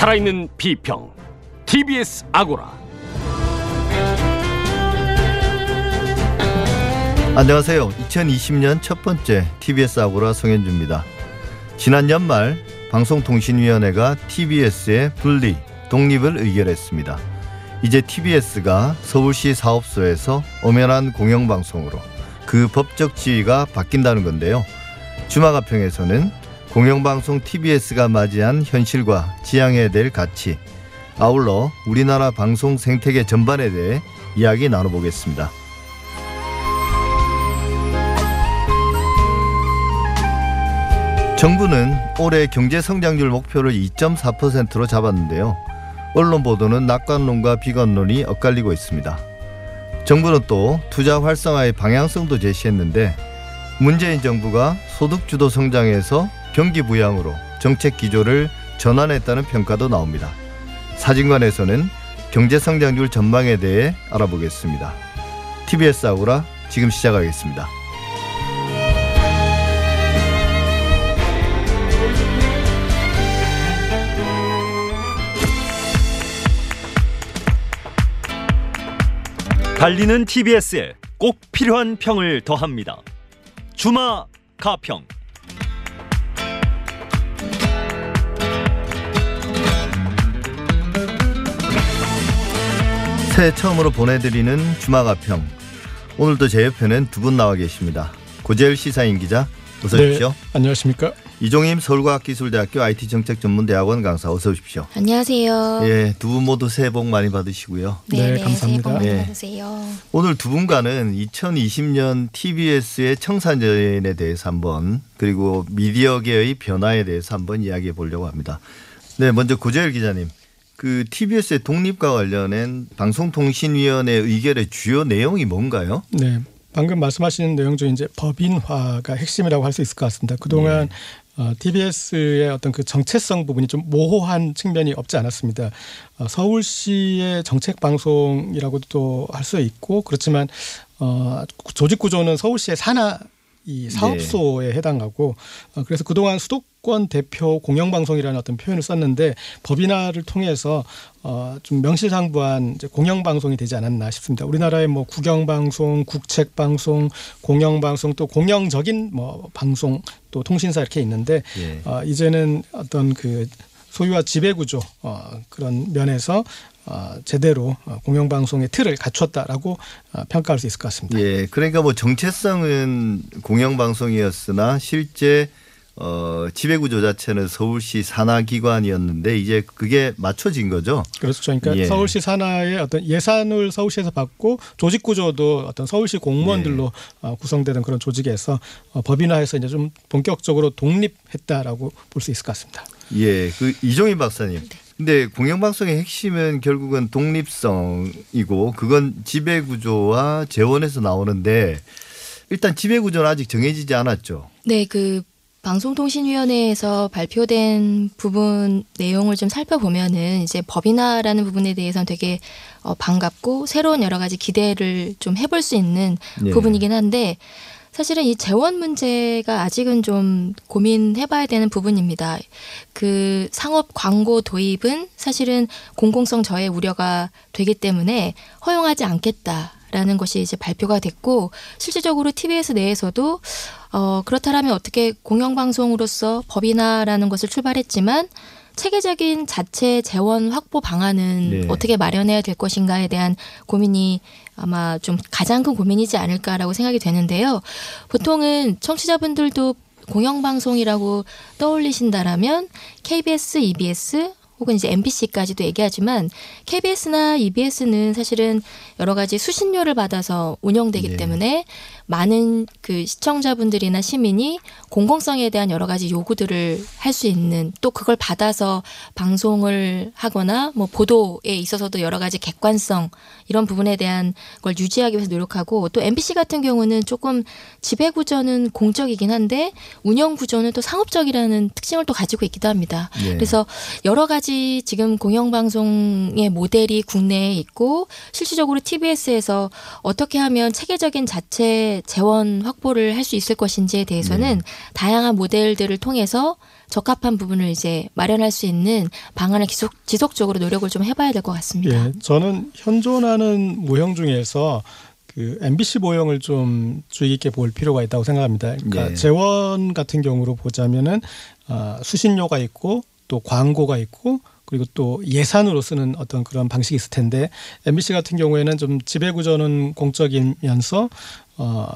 살아있는 비평 TBS 아고라 안녕하세요. 2020년 첫 번째 TBS 아고라 송현주입니다. 지난 연말 방송통신위원회가 TBS의 분리, 독립을 의결했습니다. 이제 TBS가 서울시 사업소에서 엄연한 공영방송으로 그 법적 지위가 바뀐다는 건데요. 주마가평에서는 공영방송 TBS가 맞이한 현실과 지향해야 될 가치, 아울러 우리나라 방송 생태계 전반에 대해 이야기 나눠보겠습니다. 정부는 올해 경제 성장률 목표를 2.4%로 잡았는데요. 언론 보도는 낙관론과 비관론이 엇갈리고 있습니다. 정부는 또 투자 활성화의 방향성도 제시했는데 문재인 정부가 소득 주도 성장에서 경기 부양으로 정책 기조를 전환했다는 평가도 나옵니다. 사진관에서는 경제 성장률 전망에 대해 알아보겠습니다. TBS 아우라 지금 시작하겠습니다. 달리는 TBS에 꼭 필요한 평을 더합니다. 주마 가평. 새해 처음으로 보내드리는 주마가평. 오늘도 제 옆에는 두 분 나와 계십니다. 고재일 시사인 기자, 어서 오십시오. 네, 안녕하십니까? 이종임 서울과학기술대학교 IT정책전문대학원 강사, 어서 오십시오. 안녕하세요. 예, 두 분 모두 새해 복 많이 받으시고요. 네, 새해 감사합니다. 복 많이 네. 받으세요. 오늘 두 분과는 2020년 TBS의 청산전에 대해서 한번 그리고 미디어계의 변화에 대해서 한번 이야기해 보려고 합니다. 네, 먼저 고재일 기자님. 그 TBS의 독립과 관련된 방송통신위원회 의결의 주요 내용이 뭔가요? 네, 방금 말씀하신 내용 중 이제 법인화가 핵심이라고 할 수 있을 것 같습니다. 그동안 어, TBS의 어떤 그 정체성 부분이 좀 모호한 측면이 없지 않았습니다. 어, 서울시의 정책 방송이라고도 할 수 있고 그렇지만 어, 조직 구조는 서울시의 산하 이 사업소에 해당하고 어, 그래서 그동안 수도권 대표 공영방송이라는 어떤 표현을 썼는데 법인화를 통해서 어, 좀 명실상부한 이제 공영방송이 되지 않았나 싶습니다. 우리나라의 뭐 국영방송, 국책방송, 공영방송 또 공영적인 뭐 방송 또 통신사 이렇게 있는데 예. 어, 이제는 어떤 그 소유와 지배 구조 어, 그런 면에서 어, 제대로 어, 공영방송의 틀을 갖췄다라고 어, 평가할 수 있을 것 같습니다. 예, 그러니까 뭐 정체성은 공영방송이었으나 실제 어, 지배구조 자체는 서울시 산하기관이었는데 이제 그게 맞춰진 거죠. 그렇죠. 그러니까 예. 서울시 산하의 어떤 예산을 서울시에서 받고 조직 구조도 어떤 서울시 공무원들로 예. 어, 구성되는 그런 조직에서 어, 법인화해서 이제 좀 본격적으로 독립했다라고 볼 수 있을 것 같습니다. 예, 그 이종희 박사님. 근데 공영방송의 핵심은 결국은 독립성이고 그건 지배구조와 재원에서 나오는데 일단 지배구조는 아직 정해지지 않았죠. 네, 그 방송통신위원회에서 발표된 부분 내용을 좀 살펴보면은 이제 법인화라는 부분에 대해서는 되게 어, 반갑고 새로운 여러 가지 기대를 좀 해볼 수 있는 예. 부분이긴 한데 사실은 이 재원 문제가 아직은 좀 고민해봐야 되는 부분입니다. 그 상업 광고 도입은 사실은 공공성 저해 우려가 되기 때문에 허용하지 않겠다 라는 것이 이제 발표가 됐고 실질적으로 TBS 내에서도 어 그렇다라면 어떻게 공영방송으로서 법인화라는 것을 출발했지만 체계적인 자체 재원 확보 방안은 네. 어떻게 마련해야 될 것인가에 대한 고민이 아마 좀 가장 큰 고민이지 않을까라고 생각이 되는데요. 보통은 청취자분들도 공영방송이라고 떠올리신다라면 KBS, EBS 혹은 이제 MBC까지도 얘기하지만 KBS나 EBS는 사실은 여러 가지 수신료를 받아서 운영되기 네. 때문에 많은 그 시청자분들이나 시민이 공공성에 대한 여러 가지 요구들을 할 수 있는 또 그걸 받아서 방송을 하거나 뭐 보도에 있어서도 여러 가지 객관성 이런 부분에 대한 걸 유지하기 위해서 노력하고 또 MBC 같은 경우는 조금 지배 구조는 공적이긴 한데 운영 구조는 또 상업적이라는 특징을 또 가지고 있기도 합니다. 예. 그래서 여러 가지 가지 지금 공영방송의 모델이 국내에 있고 실질적으로 TBS에서 어떻게 하면 체계적인 자체 재원 확보를 할 수 있을 것인지에 대해서는 네. 다양한 모델들을 통해서 적합한 부분을 이제 마련할 수 있는 방안을 지속, 지속적으로 노력을 좀 해봐야 될 것 같습니다. 예, 저는 현존하는 모형 중에서 그 MBC 모형을 좀 주의 깊게 볼 필요가 있다고 생각합니다. 그러니까 예. 재원 같은 경우로 보자면은 아, 수신료가 있고 또 광고가 있고 그리고 또 예산으로 쓰는 어떤 그런 방식이 있을 텐데 MBC 같은 경우에는 좀 지배 구조는 공적이면서 어,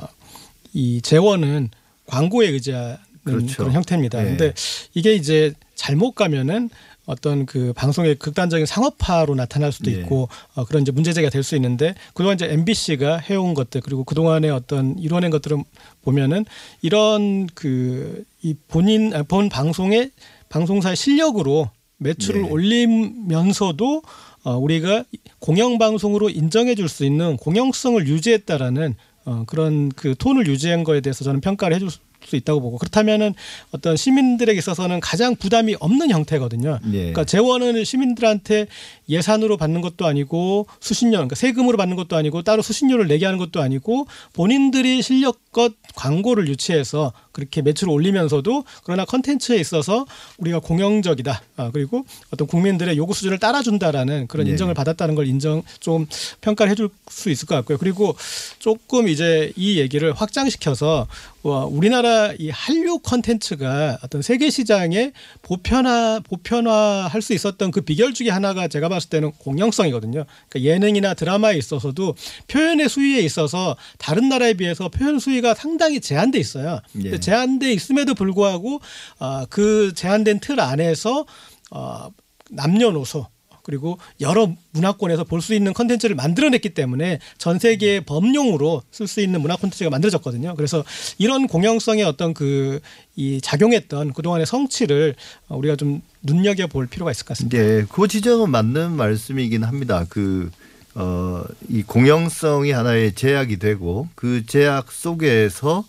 이 재원은 광고에 의지하는 그렇죠. 그런 형태입니다. 예. 근데 이게 이제 잘못 가면은 어떤 그 방송의 극단적인 상업화로 나타날 수도 예. 있고 어, 그런 이제 문제제가 될 수 있는데 그동안 이제 MBC가 해온 것들 그리고 그동안의 어떤 이뤄낸 것들을 보면은 이런 그 이 본인 아, 본 방송의 방송사의 실력으로 매출을 네. 올리면서도 어, 우리가 공영 방송으로 인정해 줄 수 있는 공영성을 유지했다라는 어, 그런 그 톤을 유지한 거에 대해서 저는 평가를 해줄 수 있다고 보고 그렇다면은 어떤 시민들에게 있어서는 가장 부담이 없는 형태거든요. 예. 그러니까 재원은 시민들한테 예산으로 받는 것도 아니고 수신료, 그러니까 세금으로 받는 것도 아니고 따로 수신료를 내게 하는 것도 아니고 본인들이 실력 껏 광고를 유치해서 그렇게 매출을 올리면서도 그러나 컨텐츠에 있어서 우리가 공영적이다. 아, 그리고 어떤 국민들의 요구 수준을 따라준다라는 그런 예. 인정을 받았다는 걸 인정 좀 평가를 해줄 수 있을 것 같고요. 그리고 조금 이제 이 얘기를 확장시켜서 와, 우리나라 이 한류 컨텐츠가 어떤 세계 시장에 보편화 보편화할 수 있었던 그 비결 중에 하나가 제가 봤을 때는 공영성이거든요. 그러니까 예능이나 드라마에 있어서도 표현의 수위에 있어서 다른 나라에 비해서 표현 수위가 상당히 제한돼 있어요. 예. 제한돼 있음에도 불구하고 아, 그 제한된 틀 안에서 어, 남녀노소 그리고 여러 문화권에서 볼 수 있는 컨텐츠를 만들어냈기 때문에 전 세계의 범용으로 쓸 수 있는 문화 콘텐츠가 만들어졌거든요. 그래서 이런 공영성의 어떤 그 이 작용했던 그동안의 성취를 어, 우리가 좀 눈여겨 볼 필요가 있을 것 같습니다. 예, 그 지적은 맞는 말씀이긴 합니다. 그, 어, 이 공영성이 하나의 제약이 되고 그 제약 속에서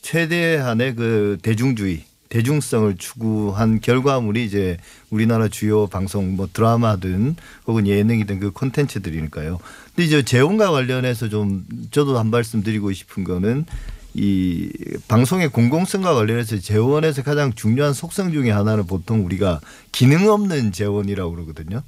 최대한의 그 대중주의, 대중성을 추구한 결과물이 이제 우리나라 주요 방송 뭐 드라마든 혹은 예능이든 그 콘텐츠들이니까요. 근데 이제 재원과 관련해서 좀 저도 한 말씀 드리고 싶은 거는 이 방송의 공공성과 관련해서 재원에서 가장 중요한 속성 중에 하나는 보통 우리가 기능 없는 재원이라고 그러거든요.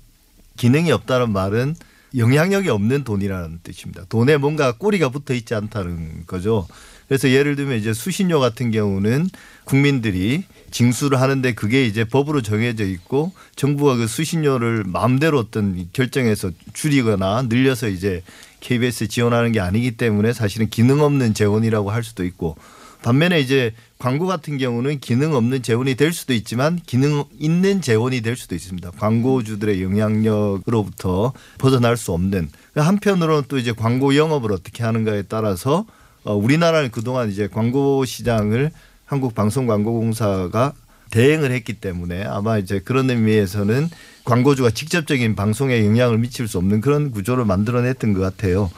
기능이 없다는 말은 영향력이 없는 돈이라는 뜻입니다. 돈에 뭔가 꼬리가 붙어 있지 않다는 거죠. 그래서 예를 들면 이제 수신료 같은 경우는 국민들이 징수를 하는데 그게 이제 법으로 정해져 있고 정부가 그 수신료를 마음대로 어떤 결정해서 줄이거나 늘려서 이제 KBS 지원하는 게 아니기 때문에 사실은 기능 없는 재원이라고 할 수도 있고 반면에 이제 광고 같은 경우는 기능 없는 재원이 될 수도 있지만 기능 있는 재원이 될 수도 있습니다. 광고주들의 영향력으로부터 벗어날 수 없는 한편으로는 또 이제 광고 영업을 어떻게 하는가에 따라서 어, 우리나라는 그동안 이제 광고 시장을 한국방송광고공사가 대행을 했기 때문에 아마 이제 그런 의미에서는 광고주가 직접적인 방송에 영향을 미칠 수 없는 그런 구조를 만들어냈던 것 같아요.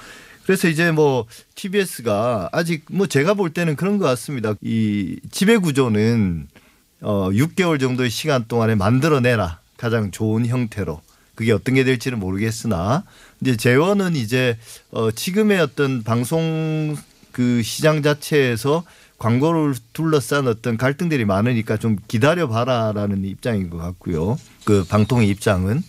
그래서 이제 뭐 TBS가 아직 뭐 제가 볼 때는 그런 것 같습니다. 이 지배 구조는 어 6개월 정도의 시간 동안에 만들어내라 가장 좋은 형태로 그게 어떤 게 될지는 모르겠으나 이제 재원은 이제 어 지금의 어떤 방송 그 시장 자체에서 광고를 둘러싼 어떤 갈등들이 많으니까 좀 기다려 봐라라는 입장인 것 같고요. 그 방통의 입장은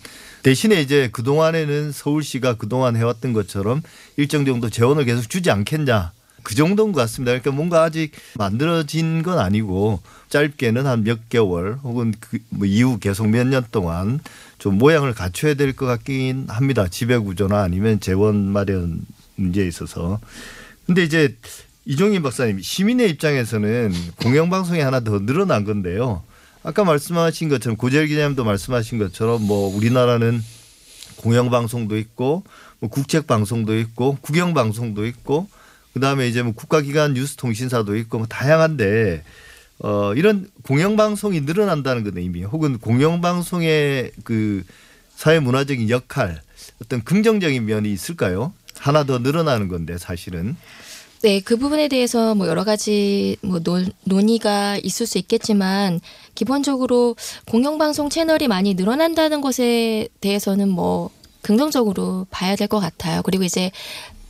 대신에 이제 그 동안에는 서울시가 그동안 해왔던 것처럼 일정 정도 재원을 계속 주지 않겠냐. 그 정도인 것 같습니다. 그러니까 뭔가 아직 만들어진 건 아니고 짧게는 한 몇 개월 혹은 그 뭐 이후 계속 몇 년 동안 좀 모양을 갖춰야 될 것 같긴 합니다. 지배 구조나 아니면 재원 마련 문제에 있어서. 근데 이제 이종인 박사님 시민의 입장에서는 공영방송이 하나 더 늘어난 건데요. 아까 말씀하신 것처럼 고재열 기자님도 말씀하신 것처럼 뭐 우리나라는 공영방송도 있고 뭐 국책방송도 있고 국영방송도 있고 그다음에 이제 뭐 국가기관 뉴스통신사도 있고 뭐 다양한데 어 이런 공영방송이 늘어난다는 건 의미 혹은 공영방송의 그 사회문화적인 역할 어떤 긍정적인 면이 있을까요? 하나 더 늘어나는 건데 사실은 네, 그 부분에 대해서 뭐 여러 가지 뭐 논, 논의가 있을 수 있겠지만 기본적으로 공영방송 채널이 많이 늘어난다는 것에 대해서는 뭐 긍정적으로 봐야 될 것 같아요. 그리고 이제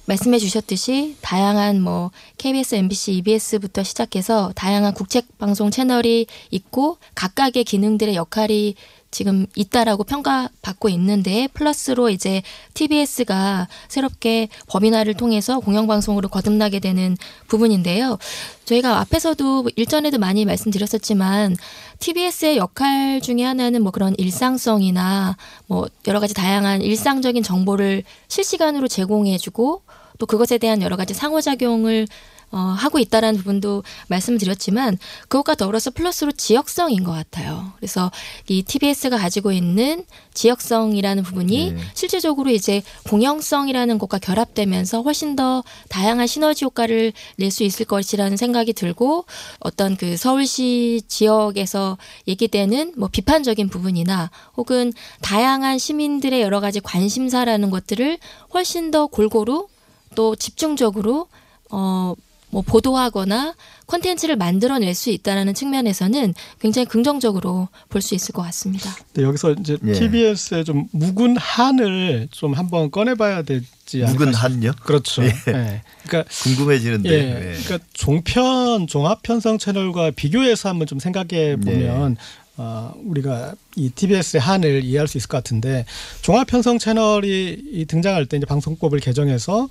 말씀해 주셨듯이 다양한 뭐 KBS, MBC, EBS부터 시작해서 다양한 국책 방송 채널이 있고 각각의 기능들의 역할이 지금 있다라고 평가받고 있는데 플러스로 이제 TBS가 새롭게 법인화를 통해서 공영방송으로 거듭나게 되는 부분인데요. 저희가 앞에서도 일전에도 많이 말씀드렸었지만 TBS의 역할 중에 하나는 뭐 그런 일상성이나 뭐 여러 가지 다양한 일상적인 정보를 실시간으로 제공해주고 또 그것에 대한 여러 가지 상호작용을 어, 하고 있다라는 부분도 말씀드렸지만 그것과 더불어서 플러스로 지역성인 것 같아요. 그래서 이 TBS가 가지고 있는 지역성이라는 부분이 네. 실질적으로 이제 공영성이라는 것과 결합되면서 훨씬 더 다양한 시너지 효과를 낼 수 있을 것이라는 생각이 들고 어떤 그 서울시 지역에서 얘기되는 뭐 비판적인 부분이나 혹은 다양한 시민들의 여러 가지 관심사라는 것들을 훨씬 더 골고루 또 집중적으로 어, 뭐 보도하거나 콘텐츠를 만들어낼 수 있다라는 측면에서는 굉장히 긍정적으로 볼 수 있을 것 같습니다. 네, 여기서 이제 예. TBS의 좀 묵은 한을 좀 한번 꺼내봐야 되지 않을까 묵은 싶- 한요? 그렇죠. 예. 예. 그러니까 궁금해지는데. 예, 네. 그러니까 종편 종합 편성 채널과 비교해서 한번 좀 생각해 보면 어, 우리가 이 TBS의 한을 이해할 수 있을 것 같은데 종합 편성 채널이 이 등장할 때 이제 방송법을 개정해서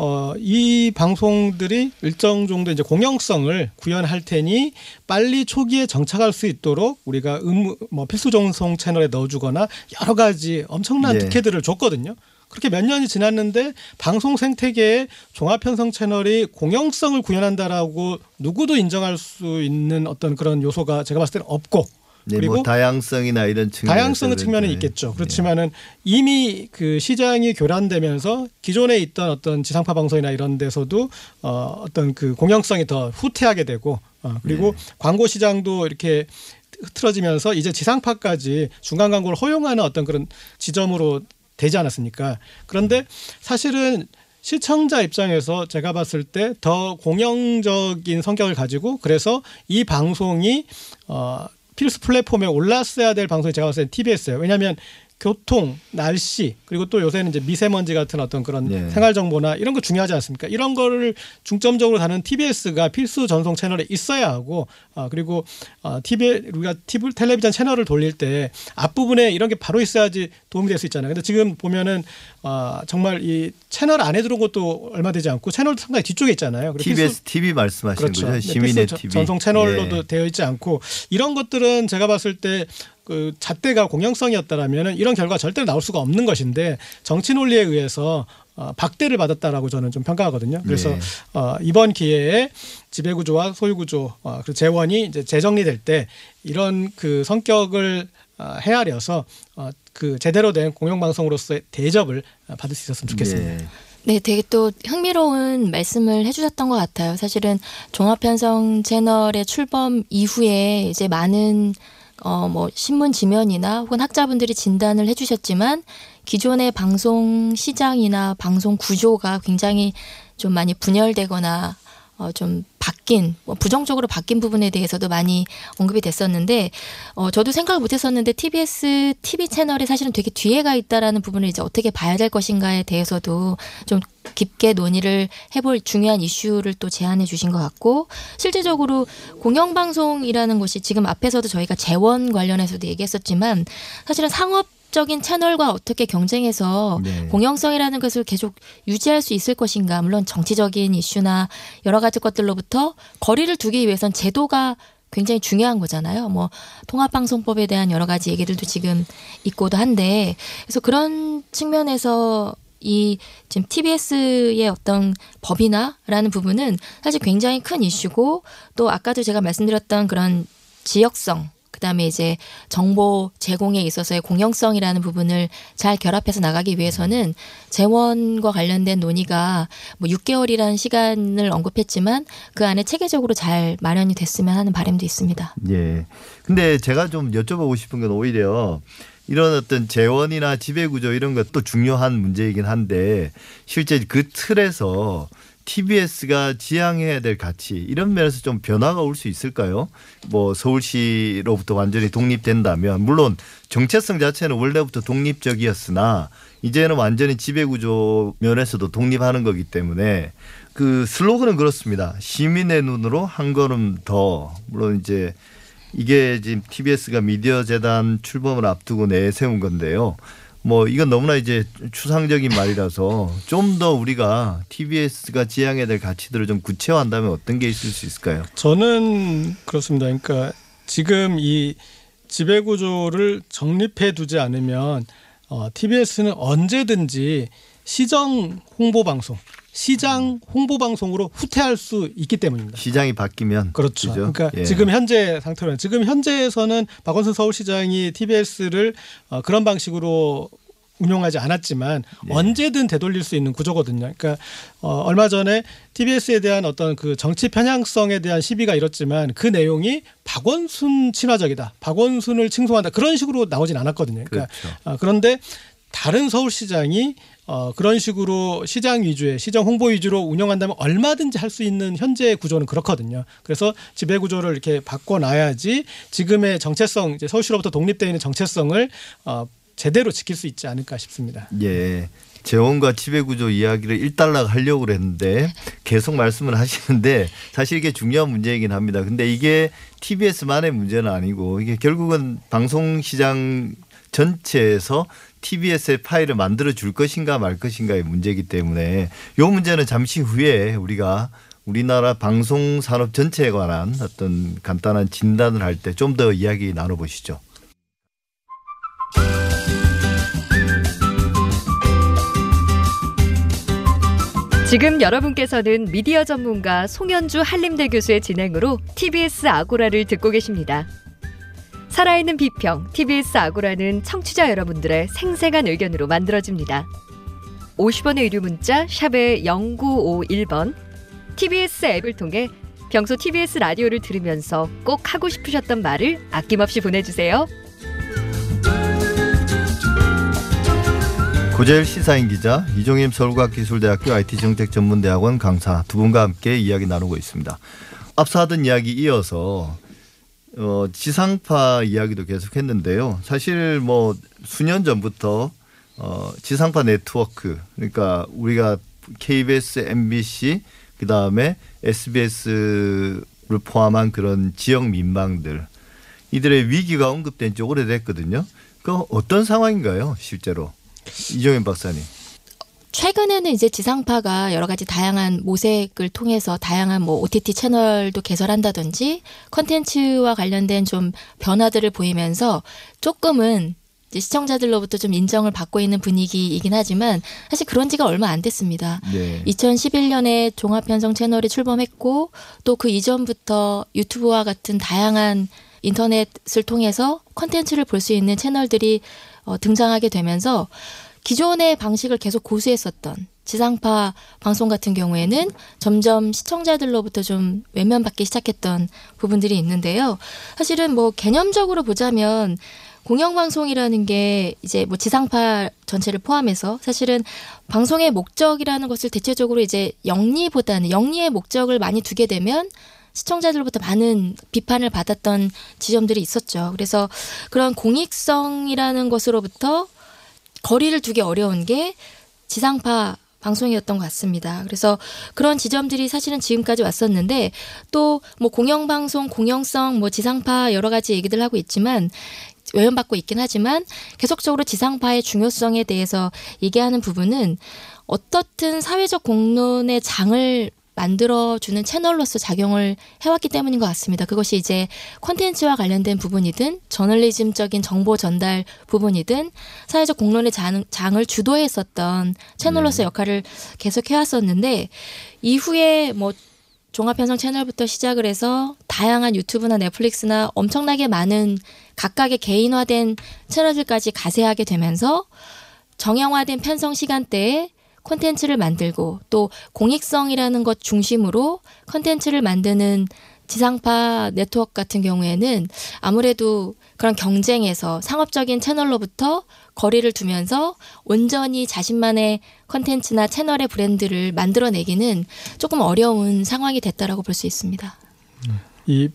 어, 이 방송들이 일정 정도 이제 공영성을 구현할 테니 빨리 초기에 정착할 수 있도록 우리가 의무 뭐 필수 정성 채널에 넣어주거나 여러 가지 엄청난 예. 특혜들을 줬거든요. 그렇게 몇 년이 지났는데 방송 생태계에 종합 편성 채널이 공영성을 구현한다라고 누구도 인정할 수 있는 어떤 그런 요소가 제가 봤을 때는 없고 네, 그리고 뭐 다양성이나 이런 측면 다양성의 측면은 있겠죠. 그렇지만은 이미 그 시장이 교란되면서 기존에 있던 어떤 지상파 방송이나 이런 데서도 어 어떤 그 공영성이 더 후퇴하게 되고 어 그리고 광고 시장도 이렇게 흐트러지면서 이제 지상파까지 중간 광고를 허용하는 어떤 그런 지점으로 되지 않았습니까? 그런데 사실은 시청자 입장에서 제가 봤을 때 더 공영적인 성격을 가지고 그래서 이 방송이 어 필수 플랫폼에 올랐어야 될 방송이 제가 봤을 때 TBS예요. 왜냐하면 교통, 날씨 그리고 또 요새는 이제 미세먼지 같은 어떤 그런 예. 생활 정보나 이런 거 중요하지 않습니까? 이런 거를 중점적으로 다는 TBS가 필수 전송 채널에 있어야 하고 아 그리고 어 TV 우리가 TV 텔레비전 채널을 돌릴 때 앞부분에 이런 게 바로 있어야지 도움이 될 수 있잖아요. 근데 지금 보면은 아 정말 이 채널 안에 들어온 것도 얼마 되지 않고 채널도 상당히 뒤쪽에 있잖아요. 그리고 필수- TBS TV 말씀하시는 그렇죠. 거죠? 네, 시민의 TV. 전송 채널로도 예. 되어 있지 않고 이런 것들은 제가 봤을 때그 잣대가 공영성이었다라면은 이런 결과 절대로 나올 수가 없는 것인데 정치 논리에 의해서 어, 박대를 받았다라고 저는 좀 평가하거든요. 그래서 네. 어, 이번 기회에 지배구조와 소유구조 어, 그리고 재원이 이제 재정리될 때 이런 그 성격을 어, 헤아려서 어, 그 제대로 된 공영방송으로서의 대접을 어, 받을 수 있었으면 좋겠습니다. 예. 네, 되게 또 흥미로운 말씀을 해주셨던 것 같아요. 사실은 종합편성 채널의 출범 이후에 이제 많은 어, 뭐, 신문 지면이나 혹은 학자분들이 진단을 해주셨지만 기존의 방송 시장이나 방송 구조가 굉장히 좀 많이 분열되거나 어, 좀 바뀐, 뭐 부정적으로 바뀐 부분에 대해서도 많이 언급이 됐었는데, 어, 저도 생각을 못 했었는데, TBS TV 채널이 사실은 되게 뒤에 가 있다라는 부분을 이제 어떻게 봐야 될 것인가에 대해서도 좀 깊게 논의를 해볼 중요한 이슈를 또 제안해 주신 것 같고, 실질적으로 공영방송이라는 것이 지금 앞에서도 저희가 재원 관련해서도 얘기했었지만, 사실은 상업 적인 채널과 어떻게 경쟁해서 네. 공영성이라는 것을 계속 유지할 수 있을 것인가 물론 정치적인 이슈나 여러 가지 것들로부터 거리를 두기 위해선 제도가 굉장히 중요한 거잖아요. 뭐 통합방송법에 대한 여러 가지 얘기들도 지금 있고도 한데 그래서 그런 측면에서 이 지금 TBS의 어떤 법이나라는 부분은 사실 굉장히 큰 이슈고 또 아까도 제가 말씀드렸던 그런 지역성 그다음에 이제 정보 제공에 있어서의 공영성이라는 부분을 잘 결합해서 나가기 위해서는 재원과 관련된 논의가 뭐 6개월이라는 시간을 언급했지만 그 안에 체계적으로 잘 마련이 됐으면 하는 바람도 있습니다. 예. 근데 제가 좀 여쭤보고 싶은 건 오히려 이런 어떤 재원이나 지배구조 이런 것도 중요한 문제이긴 한데 실제 그 틀에서 TBS가 지향해야 될 가치 이런 면에서 좀 변화가 올 수 있을까요? 뭐 서울시로부터 완전히 독립된다면 물론 정체성 자체는 원래부터 독립적이었으나 이제는 완전히 지배구조 면에서도 독립하는 거기 때문에 그 슬로건은 그렇습니다. 시민의 눈으로 한 걸음 더 물론 이제 이게 지금 TBS가 미디어 재단 출범을 앞두고 내세운 건데요. 뭐 이건 너무나 이제 추상적인 말이라서 좀 더 우리가 TBS가 지향해야 될 가치들을 좀 구체화한다면 어떤 게 있을 수 있을까요? 저는 그렇습니다. 그러니까 지금 이 지배 구조를 정립해 두지 않으면 어, TBS는 언제든지 시정 홍보 방송, 시장 홍보 방송으로 후퇴할 수 있기 때문입니다. 시장이 바뀌면 그렇죠. 그죠? 그러니까 예. 지금 현재 상태로는 지금 현재에서는 박원순 서울시장이 TBS를 어, 그런 방식으로 운용하지 않았지만 예. 언제든 되돌릴 수 있는 구조거든요. 그러니까 어, 얼마 전에 TBS에 대한 어떤 그 정치 편향성에 대한 시비가 일었지만 그 내용이 박원순 친화적이다, 박원순을 칭송한다 그런 식으로 나오진 않았거든요. 그러니까 그렇죠. 어, 그런데 다른 서울시장이 어, 그런 식으로 시장 위주의 시정 홍보 위주로 운영한다면 얼마든지 할 수 있는 현재 구조는 그렇거든요. 그래서 지배 구조를 이렇게 바꿔놔야지 지금의 정체성 이제 서울시로부터 독립되어 있는 정체성을 어, 제대로 지킬 수 있지 않을까 싶습니다. 예. 재원과 지배구조 이야기를 일단락 하려고 그랬는데 계속 말씀을 하시는데 사실 이게 중요한 문제이긴 합니다. 근데 이게 TBS만의 문제는 아니고 이게 결국은 방송시장 전체에서 TBS의 파일을 만들어 줄 것인가 말 것인가의 문제이기 때문에 이 문제는 잠시 후에 우리가 우리나라 방송 산업 전체에 관한 어떤 간단한 진단을 할 때 좀 더 이야기 나눠보시죠. 지금 여러분께서는 미디어 전문가 송현주 한림대 교수의 진행으로 TBS 아고라를 듣고 계십니다. 살아있는 비평 TBS 아고라는 청취자 여러분들의 생생한 의견으로 만들어집니다. 50원의 유료 문자 샵의 0951번 TBS 앱을 통해 평소 TBS 라디오를 들으면서 꼭 하고 싶으셨던 말을 아낌없이 보내주세요. 고재일 시사인 기자, 이종임 서울과학기술대학교 IT정책전문대학원 강사 두 분과 함께 이야기 나누고 있습니다. 앞서 하던 이야기 이어서 어, 지상파 이야기도 계속했는데요. 사실 뭐 수년 전부터 어, 지상파 네트워크 그러니까 우리가 KBS, MBC 그 다음에 SBS를 포함한 그런 지역 민방들 이들의 위기가 언급된 지 오래됐거든요. 그 어떤 상황인가요, 실제로? 이종현 박사님. 최근에는 이제 지상파가 여러 가지 다양한 모색을 통해서 다양한 뭐 OTT 채널도 개설한다든지 컨텐츠와 관련된 좀 변화들을 보이면서 조금은 시청자들로부터 좀 인정을 받고 있는 분위기이긴 하지만 사실 그런 지가 얼마 안 됐습니다. 네. 2011년에 종합편성 채널이 출범했고 또 그 이전부터 유튜브와 같은 다양한 인터넷을 통해서 컨텐츠를 볼 수 있는 채널들이 어, 등장하게 되면서 기존의 방식을 계속 고수했었던 지상파 방송 같은 경우에는 점점 시청자들로부터 좀 외면받기 시작했던 부분들이 있는데요. 사실은 뭐 개념적으로 보자면 공영방송이라는 게 이제 뭐 지상파 전체를 포함해서 사실은 방송의 목적이라는 것을 대체적으로 이제 영리보다는 영리의 목적을 많이 두게 되면 시청자들로부터 많은 비판을 받았던 지점들이 있었죠. 그래서 그런 공익성이라는 것으로부터 거리를 두기 어려운 게 지상파 방송이었던 것 같습니다. 그래서 그런 지점들이 사실은 지금까지 왔었는데 또 뭐 공영방송, 공영성, 뭐 지상파 여러 가지 얘기들 하고 있지만 외면받고 있긴 하지만 계속적으로 지상파의 중요성에 대해서 얘기하는 부분은 어떻든 사회적 공론의 장을 만들어주는 채널로서 작용을 해왔기 때문인 것 같습니다. 그것이 이제 콘텐츠와 관련된 부분이든 저널리즘적인 정보 전달 부분이든 사회적 공론의 장, 장을 주도했었던 채널로서 역할을 계속 해왔었는데 이후에 뭐 종합편성 채널부터 시작을 해서 다양한 유튜브나 넷플릭스나 엄청나게 많은 각각의 개인화된 채널들까지 가세하게 되면서 정형화된 편성 시간대에 콘텐츠를 만들고 또 공익성이라는 것 중심으로 콘텐츠를 만드는 지상파 네트워크 같은 경우에는 아무래도 그런 경쟁에서 상업적인 채널로부터 거리를 두면서 온전히 자신만의 컨텐츠나 채널의 브랜드를 만들어내기는 조금 어려운 상황이 됐다라고 볼 수 있습니다. 이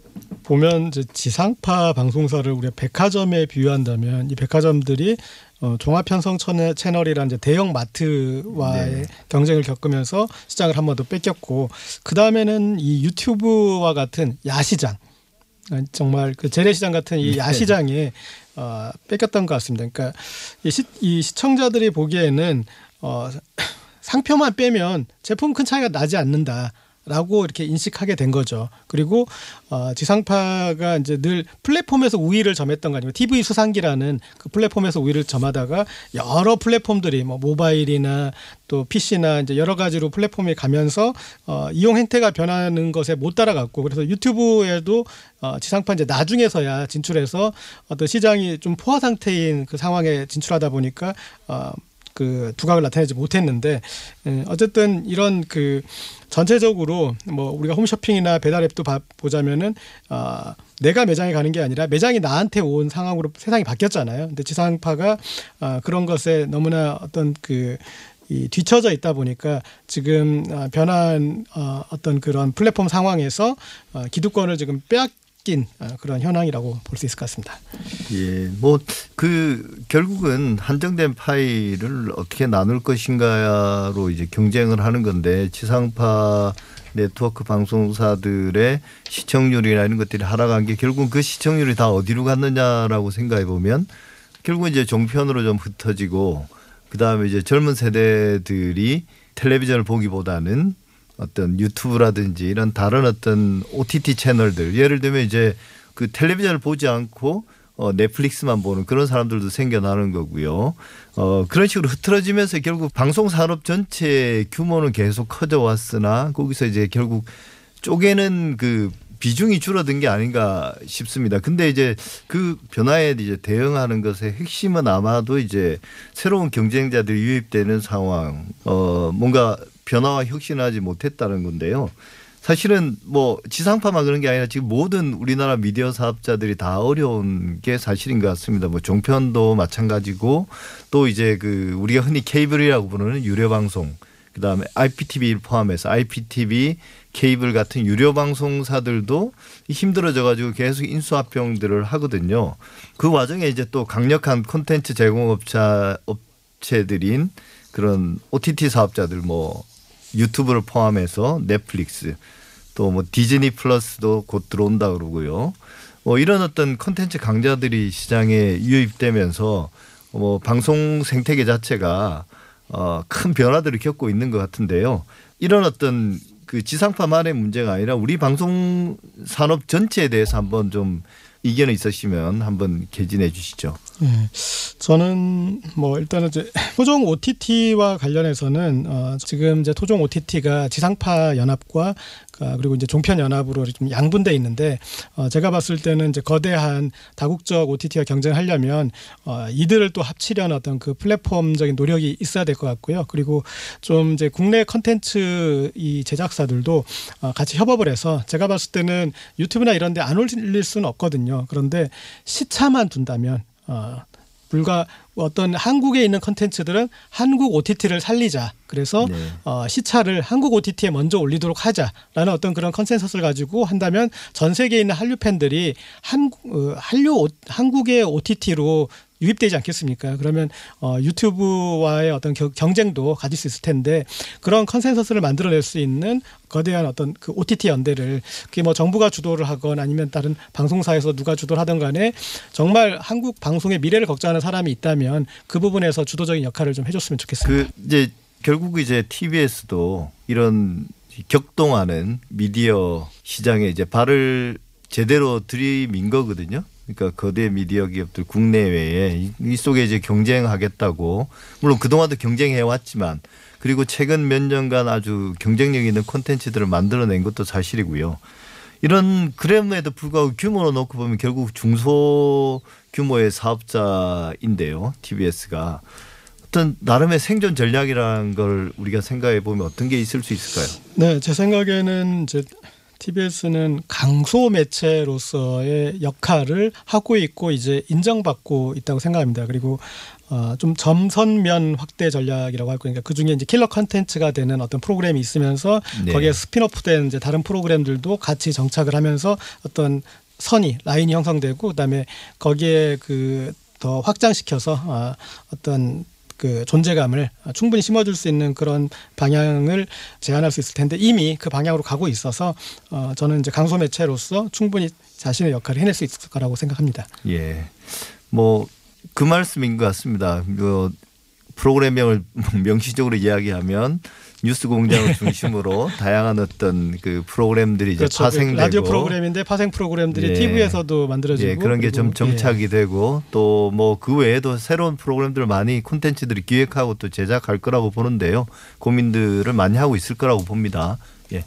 보면 지상파 방송사를 우리가 백화점에 비유한다면 이 백화점들이 어, 종합 편성 채널- 채널이라는 이제 대형 마트와의 네. 경쟁을 겪으면서 시장을 한 번 더 뺏겼고 그 다음에는 이 유튜브와 같은 야시장 아, 정말 그 재래시장 같은 이 네. 야시장에 어, 뺏겼던 것 같습니다. 그러니까 이, 시, 이 시청자들이 보기에는 어, 상표만 빼면 제품 큰 차이가 나지 않는다. 라고 이렇게 인식하게 된 거죠. 그리고 어, 지상파가 이제 늘 플랫폼에서 우위를 점했던 거 아니면 TV 수상기라는 그 플랫폼에서 우위를 점하다가 여러 플랫폼들이 뭐 모바일이나 또 PC나 이제 여러 가지로 플랫폼에 가면서 어, 이용 행태가 변하는 것에 못 따라갔고 그래서 유튜브에도 어, 지상파 이제 나중에서야 진출해서 어떤 시장이 좀 포화 상태인 그 상황에 진출하다 보니까 어, 그 두각을 나타내지 못했는데 예, 어쨌든 이런 그 전체적으로 뭐 우리가 홈쇼핑이나 배달앱도 봐- 보자면은 아 내가 매장에 가는 게 아니라 매장이 나한테 온 상황으로 세상이 바뀌었잖아요. 근데 지상파가 아 그런 것에 너무나 어떤 그이 뒤처져 있다 보니까 지금 아, 변한 어, 어떤 그런 플랫폼 상황에서 어, 기득권을 지금 빼앗 긴 어, 그런 현황이라고 볼 수 있을 것 같습니다. 예, 뭐 그 결국은 한정된 파일을 어떻게 나눌 것인가로 이제 경쟁을 하는 건데 지상파 네트워크 방송사들의 시청률이나 이런 것들이 하락한 게 결국은 그 시청률이 다 어디로 갔느냐라고 생각해 보면 결국은 이제 종편으로 좀 흩어지고 그 다음에 이제 젊은 세대들이 텔레비전을 보기보다는 어떤 유튜브라든지 이런 다른 어떤 OTT 채널들 예를 들면 이제 그 텔레비전을 보지 않고 어, 넷플릭스만 보는 그런 사람들도 생겨나는 거고요. 어, 그런 식으로 흐트러지면서 결국 방송 산업 전체 규모는 계속 커져 왔으나 거기서 이제 결국 쪼개는 그 비중이 줄어든 게 아닌가 싶습니다. 근데 이제 그 변화에 이제 대응하는 것의 핵심은 아마도 이제 새로운 경쟁자들이 유입되는 상황, 어, 뭔가 변화와 혁신하지 못했다는 건데요. 사실은 뭐 지상파만 그런 게 아니라 지금 모든 우리나라 미디어 사업자들이 다 어려운 게 사실인 것 같습니다. 뭐 종편도 마찬가지고 또 이제 그 우리가 흔히 케이블이라고 부르는 유료 방송 그다음에 IPTV를 포함해서 IPTV 케이블 같은 유료 방송사들도 힘들어져 가지고 계속 인수합병들을 하거든요. 그 와중에 이제 또 강력한 콘텐츠 제공업자 업체들인 그런 OTT 사업자들 뭐 유튜브를 포함해서 넷플릭스 또 뭐 디즈니 플러스도 곧 들어온다 그러고요. 뭐 이런 어떤 콘텐츠 강자들이 시장에 유입되면서 뭐 방송 생태계 자체가 어, 큰 변화들을 겪고 있는 것 같은데요. 이런 어떤 그 지상파만의 문제가 아니라 우리 방송 산업 전체에 대해서 한번 좀 이견이 있으시면 한번 개진해 주시죠. 예. 저는 뭐 일단은 이제 토종 OTT와 관련해서는 어 지금 이제 토종 OTT가 지상파 연합과 아, 그리고 이제 종편 연합으로 좀 양분돼 있는데 어 제가 봤을 때는 이제 거대한 다국적 OTT와 경쟁하려면 어 이들을 또 합치려는 어떤 그 플랫폼적인 노력이 있어야 될 것 같고요. 그리고 좀 이제 국내 컨텐츠 이 제작사들도 어 같이 협업을 해서 제가 봤을 때는 유튜브나 이런 데 안 올릴 수는 없거든요. 그런데 시차만 둔다면 어, 불과 어떤 한국에 있는 컨텐츠들은 한국 OTT를 살리자. 그래서 네. 어, 시차를 한국 OTT에 먼저 올리도록 하자라는 어떤 그런 컨센서스를 가지고 한다면 전 세계에 있는 한류 팬들이 한국 어, 한류 오- 한국의 OTT로 유입되지 않겠습니까? 그러면 어, 유튜브와의 어떤 겨- 경쟁도 가질 수 있을 텐데 그런 컨센서스를 만들어낼 수 있는 거대한 어떤 그 OTT 연대를 그게 뭐 정부가 주도를 하건 아니면 다른 방송사에서 누가 주도를 하든 간에 정말 한국 방송의 미래를 걱정하는 사람이 있다면 그 부분에서 주도적인 역할을 좀 해줬으면 좋겠습니다. 그 이제 결국 이제 TBS도 이런 격동하는 미디어 시장에 이제 발을 제대로 들이민 거거든요. 그러니까 거대 미디어 기업들 국내외에 이- 이 속에 이제 경쟁하겠다고 물론 그동안도 경쟁해 왔지만 그리고 최근 몇 년간 아주 경쟁력 있는 콘텐츠들을 만들어낸 것도 사실이고요. 이런 그램에도 불구하고 규모로 놓고 보면 결국 중소 규모의 사업자인데요. TBS가 어떤 나름의 생존 전략이라는 걸 우리가 생각해 보면 어떤 게 있을 수 있을까요? 네, 제 생각에는 이제 TBS는 강소 매체로서의 역할을 하고 있고 이제 인정받고 있다고 생각합니다. 그리고 어, 좀 점선면 확대 전략이라고 할 거니까 그 중에 이제 킬러 컨텐츠가 되는 어떤 프로그램이 있으면서 네. 거기에 spin-off된 이제 다른 프로그램들도 같이 정착을 하면서 어떤 선이 라인이 형성되고 그다음에 거기에 그 더 확장시켜서 아, 어떤 그 존재감을 충분히 심어줄 수 있는 그런 방향을 제안할 수 있을 텐데 이미 그 방향으로 가고 있어서 어, 저는 이제 강소 매체로서 충분히 자신의 역할을 해낼 수 있을 거라고 생각합니다. 예. 뭐 그 말씀인 것 같습니다. 뭐 프로그램명을 명시적으로 이야기하면 뉴스 공장을 중심으로 다양한 어떤 그 프로그램들이 이제 그렇죠. 파생되고 라디오 프로그램인데 파생 프로그램들이 예. TV에서도 만들어지고 예, 그런 게좀 그리고, 예. 정착이 되고 또 뭐 그 외에도 새로운 프로그램들을 많이 콘텐츠들이 기획하고 또 제작할 거라고 보는데요. 고민들을 많이 하고 있을 거라고 봅니다. 예.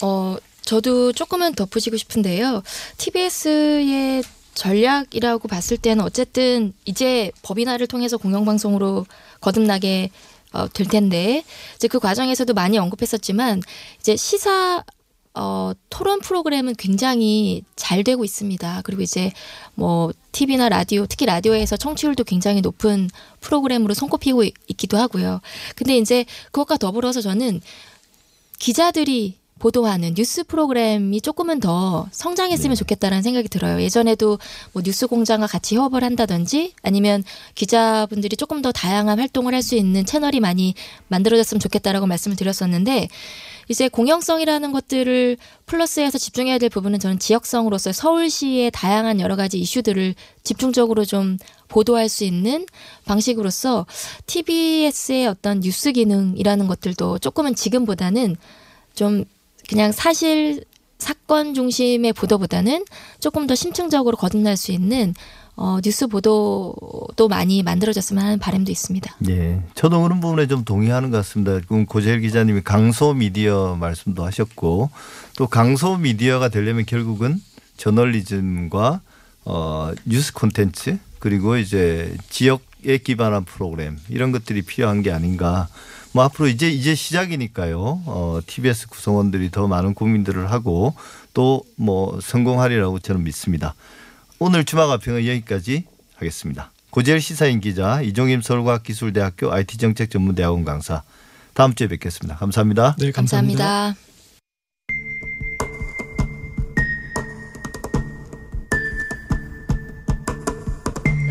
어, 저도 조금은 덧붙이고 싶은데요. TBS의 전략이라고 봤을 때는 어쨌든 이제 법인화를 통해서 공영방송으로 거듭나게 어, 될 텐데 이제 그 과정에서도 많이 언급했었지만 이제 시사 어, 토론 프로그램은 굉장히 잘 되고 있습니다. 그리고 이제 뭐 TV나 라디오, 특히 라디오에서 청취율도 굉장히 높은 프로그램으로 손꼽히고 있- 있기도 하고요. 근데 이제 그것과 더불어서 저는 기자들이 보도하는 뉴스 프로그램이 조금은 더 성장했으면 좋겠다라는 생각이 들어요. 예전에도 뭐 뉴스 공장과 같이 협업을 한다든지 아니면 기자분들이 조금 더 다양한 활동을 할 수 있는 채널이 많이 만들어졌으면 좋겠다라고 말씀을 드렸었는데 이제 공영성이라는 것들을 플러스해서 집중해야 될 부분은 저는 지역성으로서 서울시의 다양한 여러 가지 이슈들을 집중적으로 좀 보도할 수 있는 방식으로서 TBS의 어떤 뉴스 기능이라는 것들도 조금은 지금보다는 좀 그냥 사실 사건 중심의 보도보다는 조금 더 심층적으로 거듭날 수 있는 어, 뉴스 보도도 많이 만들어졌으면 하는 바람도 있습니다. 예. 저도 그런 부분에 좀 동의하는 것 같습니다. 고재일 기자님이 강소 미디어 말씀도 하셨고 또 강소 미디어가 되려면 결국은 저널리즘과 어, 뉴스 콘텐츠 그리고 이제 지역에 기반한 프로그램 이런 것들이 필요한 게 아닌가. 뭐 앞으로 이제 이제 시작이니까요. 어, TBS 구성원들이 더 많은 고민들을 하고 또 뭐 성공하리라고 저는 믿습니다. 오늘 주마가평은 여기까지 하겠습니다. 고재일 시사인 기자 이종임 서울과학기술대학교 IT정책전문대학원 강사 다음 주에 뵙겠습니다. 감사합니다. 네, 감사합니다. 감사합니다.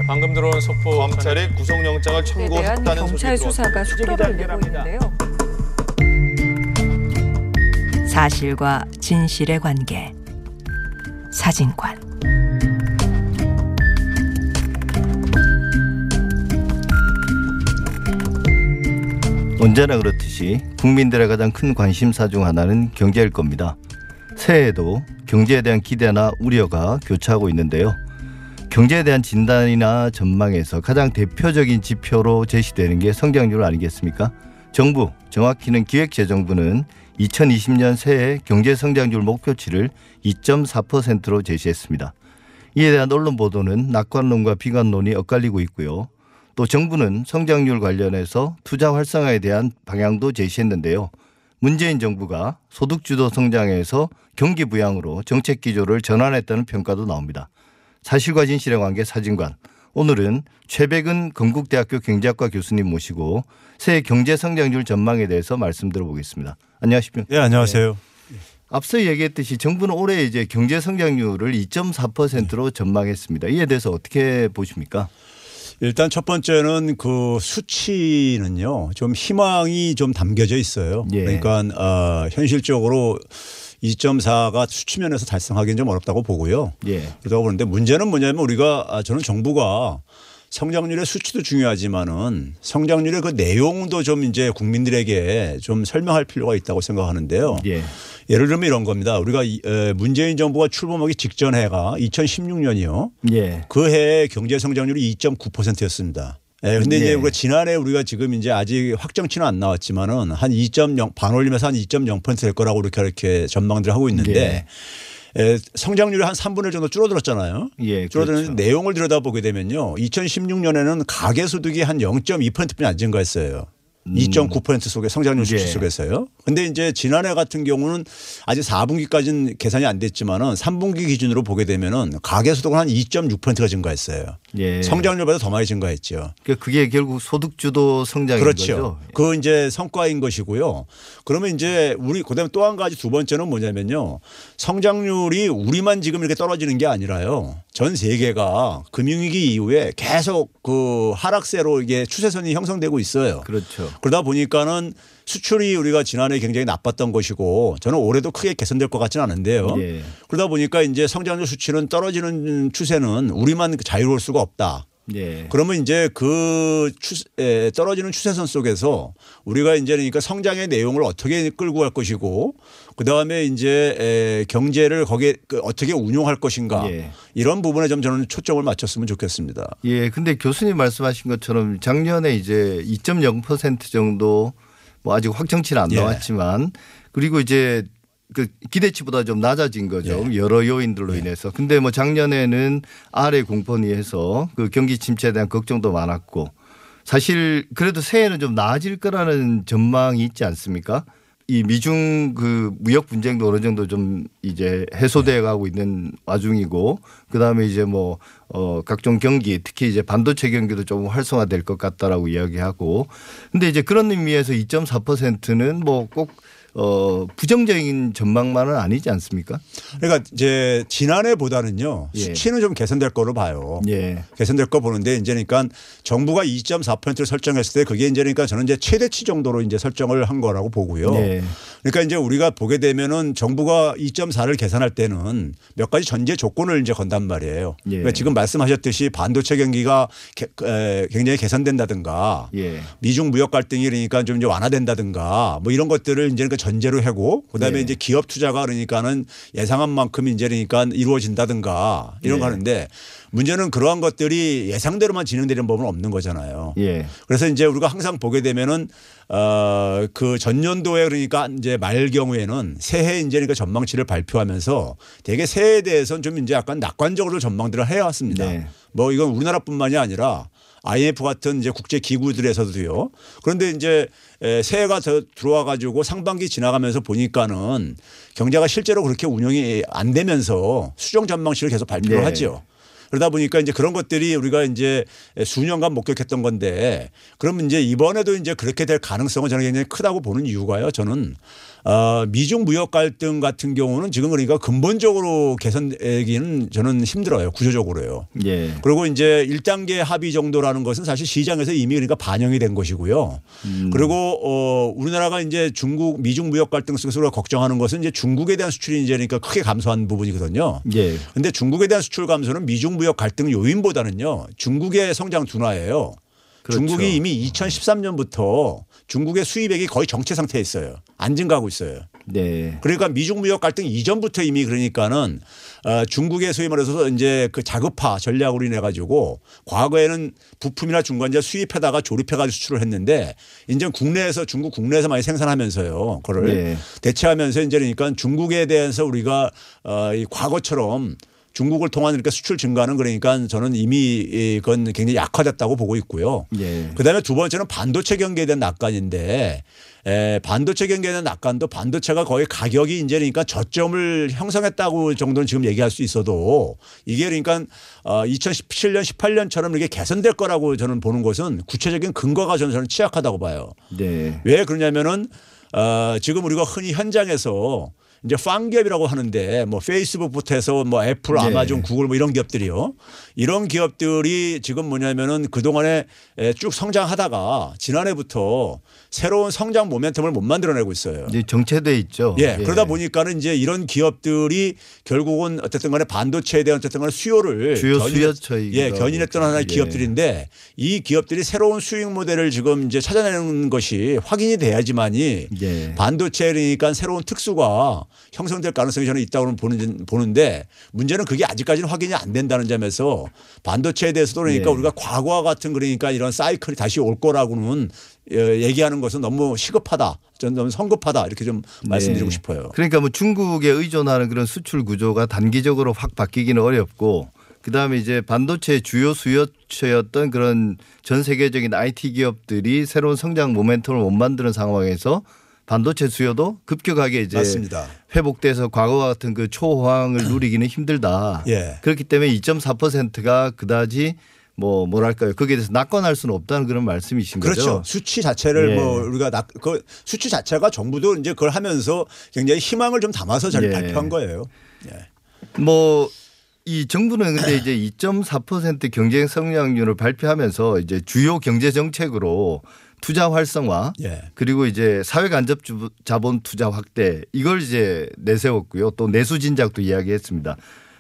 방금 들어온 속보 검찰이 구속영장을 청구했다는 소식이 수사가 속도를 내고 있는데요. 사실과 진실의 관계 사진관 언제나 그렇듯이 국민들의 가장 큰 관심사 중 하나는 경제일 겁니다. 새해에도 경제에 대한 기대나 우려가 교차하고 있는데요. 경제에 대한 진단이나 전망에서 가장 대표적인 지표로 제시되는 게 성장률 아니겠습니까? 정부, 정확히는 기획재정부는 2020년 새해 경제 성장률 목표치를 2.4%로 제시했습니다. 이에 대한 언론 보도는 낙관론과 비관론이 엇갈리고 있고요. 또 정부는 성장률 관련해서 투자 활성화에 대한 방향도 제시했는데요. 문재인 정부가 소득주도 성장에서 경기 부양으로 정책 기조를 전환했다는 평가도 나옵니다. 사실과 진실의 관계 사진관. 오늘은 최백은 건국대학교 경제학과 교수님 모시고 새해 경제 성장률 전망에 대해서 말씀 들어보겠습니다. 안녕하십니까? 네, 안녕하세요. 앞서 얘기했듯이 정부는 올해 이제 경제 성장률을 2.4%로 전망했습니다. 이에 대해서 어떻게 보십니까? 일단 첫 번째는 그 수치는요, 좀 희망이 좀 담겨져 있어요. 예. 그러니까 어, 현실적으로 2.4가 수치면에서 달성하기는 좀 어렵다고 보고요. 예. 그러다고 보는데 문제는 뭐냐면 우리가 아, 저는 정부가 성장률의 수치도 중요하지만은 성장률의 그 내용도 좀 이제 국민들에게 좀 설명할 필요가 있다고 생각하는데요. 예. 예를 들면 이런 겁니다. 우리가 문재인 정부가 출범하기 직전 해가 2016년이요. 예. 그 해의 경제 성장률이 2.9%였습니다. 예, 근데 예. 이제 우리가 지난해 우리가 지금 이제 아직 확정치는 안 나왔지만은 한 2.0 반올림에서 한 2.0%될 거라고 이렇게 이렇게 전망들을 하고 있는데 예, 성장률이 한 3분의 1 정도 줄어들었잖아요. 예. 줄어드는 그렇죠. 내용을 들여다보게 되면요. 2016년에는 가계소득이 한 0.2%뿐이 안 증가했어요. 2.9% 속에 성장률 수치 예. 속에서요. 근데 이제 지난해 같은 경우는 아직 4분기까지는 계산이 안 됐지만은 3분기 기준으로 보게 되면은 가계 소득은 한 2.6%가 증가했어요. 예. 성장률보다 더 많이 증가했죠. 그러니까 그게 결국 소득 주도 성장인 그렇죠. 거죠. 그 이제 성과인 것이고요. 그러면 이제 우리 그다음에 또 한 가지 두 번째는 뭐냐면요. 성장률이 우리만 지금 이렇게 떨어지는 게 아니라요. 전 세계가 금융위기 이후에 계속 그 하락세로 이게 추세선이 형성되고 있어요. 그렇죠. 그러다 보니까는 수출이 우리가 지난해 굉장히 나빴던 것이고 저는 올해도 크게 개선될 것 같지는 않은데요. 예. 그러다 보니까 이제 성장률 수치는 떨어지는 추세는 우리만 자유로울 수가 없다. 예. 그러면 이제 그 추세, 에, 떨어지는 추세선 속에서 우리가 이제 그러니까 성장의 내용을 어떻게 끌고 갈 것이고 그 다음에 이제 에, 경제를 거기에 그 어떻게 운용할 것인가 예. 이런 부분에 좀 저는 초점을 맞췄으면 좋겠습니다. 예, 근데 교수님 말씀하신 것처럼 작년에 이제 2.0% 정도 뭐 아직 확정치는 안 예. 나왔지만 그리고 이제 그 기대치보다 좀 낮아진 거죠. 예. 여러 요인들로 인해서. 근데 뭐 작년에는 아래 공포니 해서 그 경기 침체에 대한 걱정도 많았고 사실 그래도 새해는 좀 나아질 거라는 전망이 있지 않습니까? 이 미중 그 무역 분쟁도 어느 정도 좀 이제 해소돼 가고 있는 와중이고 그다음에 이제 뭐 어 각종 경기 특히 이제 반도체 경기도 조금 활성화될 것 같다라고 이야기하고. 근데 이제 그런 의미에서 2.4%는 뭐꼭 어 부정적인 전망만은 아니지 않습니까? 그러니까 이제 지난해보다는요 예. 수치는 좀 개선될 거로 봐요. 예. 개선될 거 보는데 이제 그러니까 정부가 2.4%를 설정했을 때 그게 이제 그러니까 저는 이제 최대치 정도로 이제 설정을 한 거라고 보고요. 예. 그러니까 이제 우리가 보게 되면은 정부가 2.4를 계산할 때는 몇 가지 전제 조건을 이제 건단 말이에요. 예. 그러니까 지금 말씀하셨듯이 반도체 경기가 개- 에, 굉장히 개선된다든가 예. 미중 무역 갈등이 그러니까 좀 이제 완화된다든가 뭐 이런 것들을 이제 그러니까 전제로 하고 그다음에 예. 이제 기업 투자가 그러니까는 예상한 만큼 이제 그러니까 이루어진다든가 이런 예. 거 하는데 문제는 그러한 것들이 예상대로만 진행되는 법은 없는 거잖아요. 예. 그래서 이제 우리가 항상 보게 되면은 어그 전년도에 그러니까 이제 말 경우에는 새해 이제 그러니까 전망치를 발표하면서 되게 새해에 대해서는 좀 이제 약간 낙관적으로 전망들을 해왔습니다. 네. 뭐 이건 우리나라뿐만이 아니라 IMF 같은 이제 국제 기구들에서도요. 그런데 이제 에, 새해가 더 들어와 가지고 상반기 지나가면서 보니까는 경제가 실제로 그렇게 운영이 안 되면서 수정 전망치를 계속 발표를 네. 하죠. 그러다 보니까 이제 그런 것들이 우리가 이제 수년간 목격했던 건데 그러면 이제 이번에도 이제 그렇게 될 가능성은 저는 굉장히 크다고 보는 이유가요. 저는 어, 미중 무역 갈등 같은 경우는 지금 그러니까 근본적으로 개선되기는 저는 힘들어요. 구조적으로요. 예. 그리고 이제 1단계 합의 정도라는 것은 사실 시장에서 이미 그러니까 반영이 된 것이고요. 그리고 어 우리나라가 이제 중국 미중 무역 갈등 속에서 걱정하는 것은 이제 중국에 대한 수출이 이제 그러니까 크게 감소한 부분이거든요. 예. 근데 중국에 대한 수출 감소는 미중 무역 갈등 요인보다는요. 중국의 성장 둔화예요. 그렇죠. 중국이 이미 2013년부터 중국의 수입액이 거의 정체 상태에 있어요. 안 증가하고 있어요. 네. 그러니까 미중 무역 갈등 이전부터 이미 그러니까는 어, 중국의 소위 말해서 이제 그 자급화 전략으로 인해 가지고 과거에는 부품이나 중간재 수입해다가 조립해 가지고 수출을 했는데 이제 국내에서 중국 국내에서 많이 생산하면서요. 그걸 네. 대체하면서 이제 그러니까 중국에 대해서 우리가 어, 이 과거처럼 중국을 통한 이렇게 수출 증가는 그러니까 저는 이미 이 그건 굉장히 약화됐다고 보고 있고요. 예. 그다음에 두 번째는 반도체 경기에 대한 낙관인데 에, 반도체 경기에 대한 낙관도 반도체가 거의 가격이 이제 그러니까 저점을 형성했다고 정도는 지금 얘기할 수 있어도 이게 그러니까 어, 2017년 18년처럼 이렇게 개선될 거라고 저는 보는 것은 구체적인 근거가 저는 저는 취약하다고 봐요. 네. 왜 그러냐면은 어, 지금 우리가 흔히 현장에서 이제 팡기업이라고 하는데 뭐 페이스북부터 해서 뭐 애플, 네. 아마존, 구글 뭐 이런 기업들이요. 이런 기업들이 지금 뭐냐면은 그동안에 에, 쭉 성장하다가 지난해부터 새로운 성장 모멘텀을 못 만들어내고 있어요. 이제 정체돼 있죠. 예, 그러다 보니까는 이제 이런 기업들이 결국은 어쨌든 간에 반도체에 대한 어쨌든 간에 수요를 주요 수요처이기도 예, 견인했던. 하나의 예. 기업들인데 이 기업들이 새로운 수익 모델을 지금 이제 찾아내는 것이 확인이 돼야지만이 예. 반도체니까 새로운 특수가 형성될 가능성이 저는 있다고 보는, 보는데 문제는 그게 아직까지는 확인이 안 된다는 점에서 반도체에 대해서도 그러니까 예. 우리가 과거와 같은 그러니까 이런 사이클이 다시 올 거라고는 어, 얘기하는 것은 너무 시급하다. 저는 너무 성급하다. 이렇게 좀 말씀드리고 네. 싶어요. 그러니까 뭐 중국에 의존하는 그런 수출 구조가 단기적으로 확 바뀌기는 어렵고 그다음에 이제 반도체 주요 수요처였던 그런 전 세계적인 IT 기업들이 새로운 성장 모멘텀을 못 만드는 상황에서 반도체 수요도 급격하게 이제 맞습니다. 회복돼서 과거와 같은 그 초호황을 누리기는 힘들다. 예. 그렇기 때문에 2.4%가 그다지 뭐 뭐랄까요 거기에 대해서 낙관할 수는 없다는 그런 말씀이신 그렇죠. 거죠. 수치 자체를 예. 뭐 우리가 낙, 그 수치 자체가 정부도 이제 그걸 하면서 굉장히 희망을 좀 담아서 잘 예. 발표한 거예요. 뭐이 정부는 근데 이제 2.4% 경제 성장률을 발표하면서 이제 주요 경제 정책으로 투자 활성화 예. 그리고 이제 사회 간접 주- 자본 투자 확대 이걸 이제 내세웠고요. 또 내수 진작도 이야기했습니다.